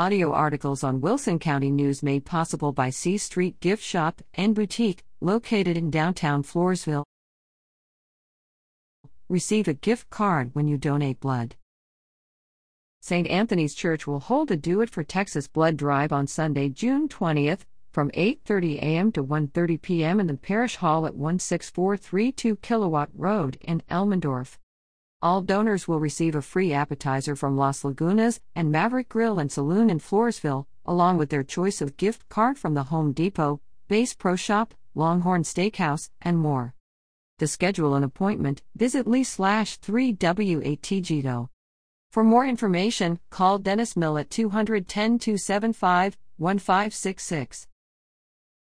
Audio articles on Wilson County News made possible by C Street Gift Shop and Boutique, located in downtown Floresville. Receive a gift card when you donate blood. St. Anthony's Church will hold a Do It for Texas blood drive on Sunday, June 20th, from 8:30 a.m. to 1:30 p.m. in the Parish Hall at 16432 Kilowatt Road in Elmendorf. All donors will receive a free appetizer from Las Lagunas and Maverick Grill and Saloon in Floresville, along with their choice of gift card from the Home Depot, Bass Pro Shop, Longhorn Steakhouse, and more. To schedule an appointment, visit Lee slash 3W8TGDO. For more information, call Dennis Mill at 210 275 1566.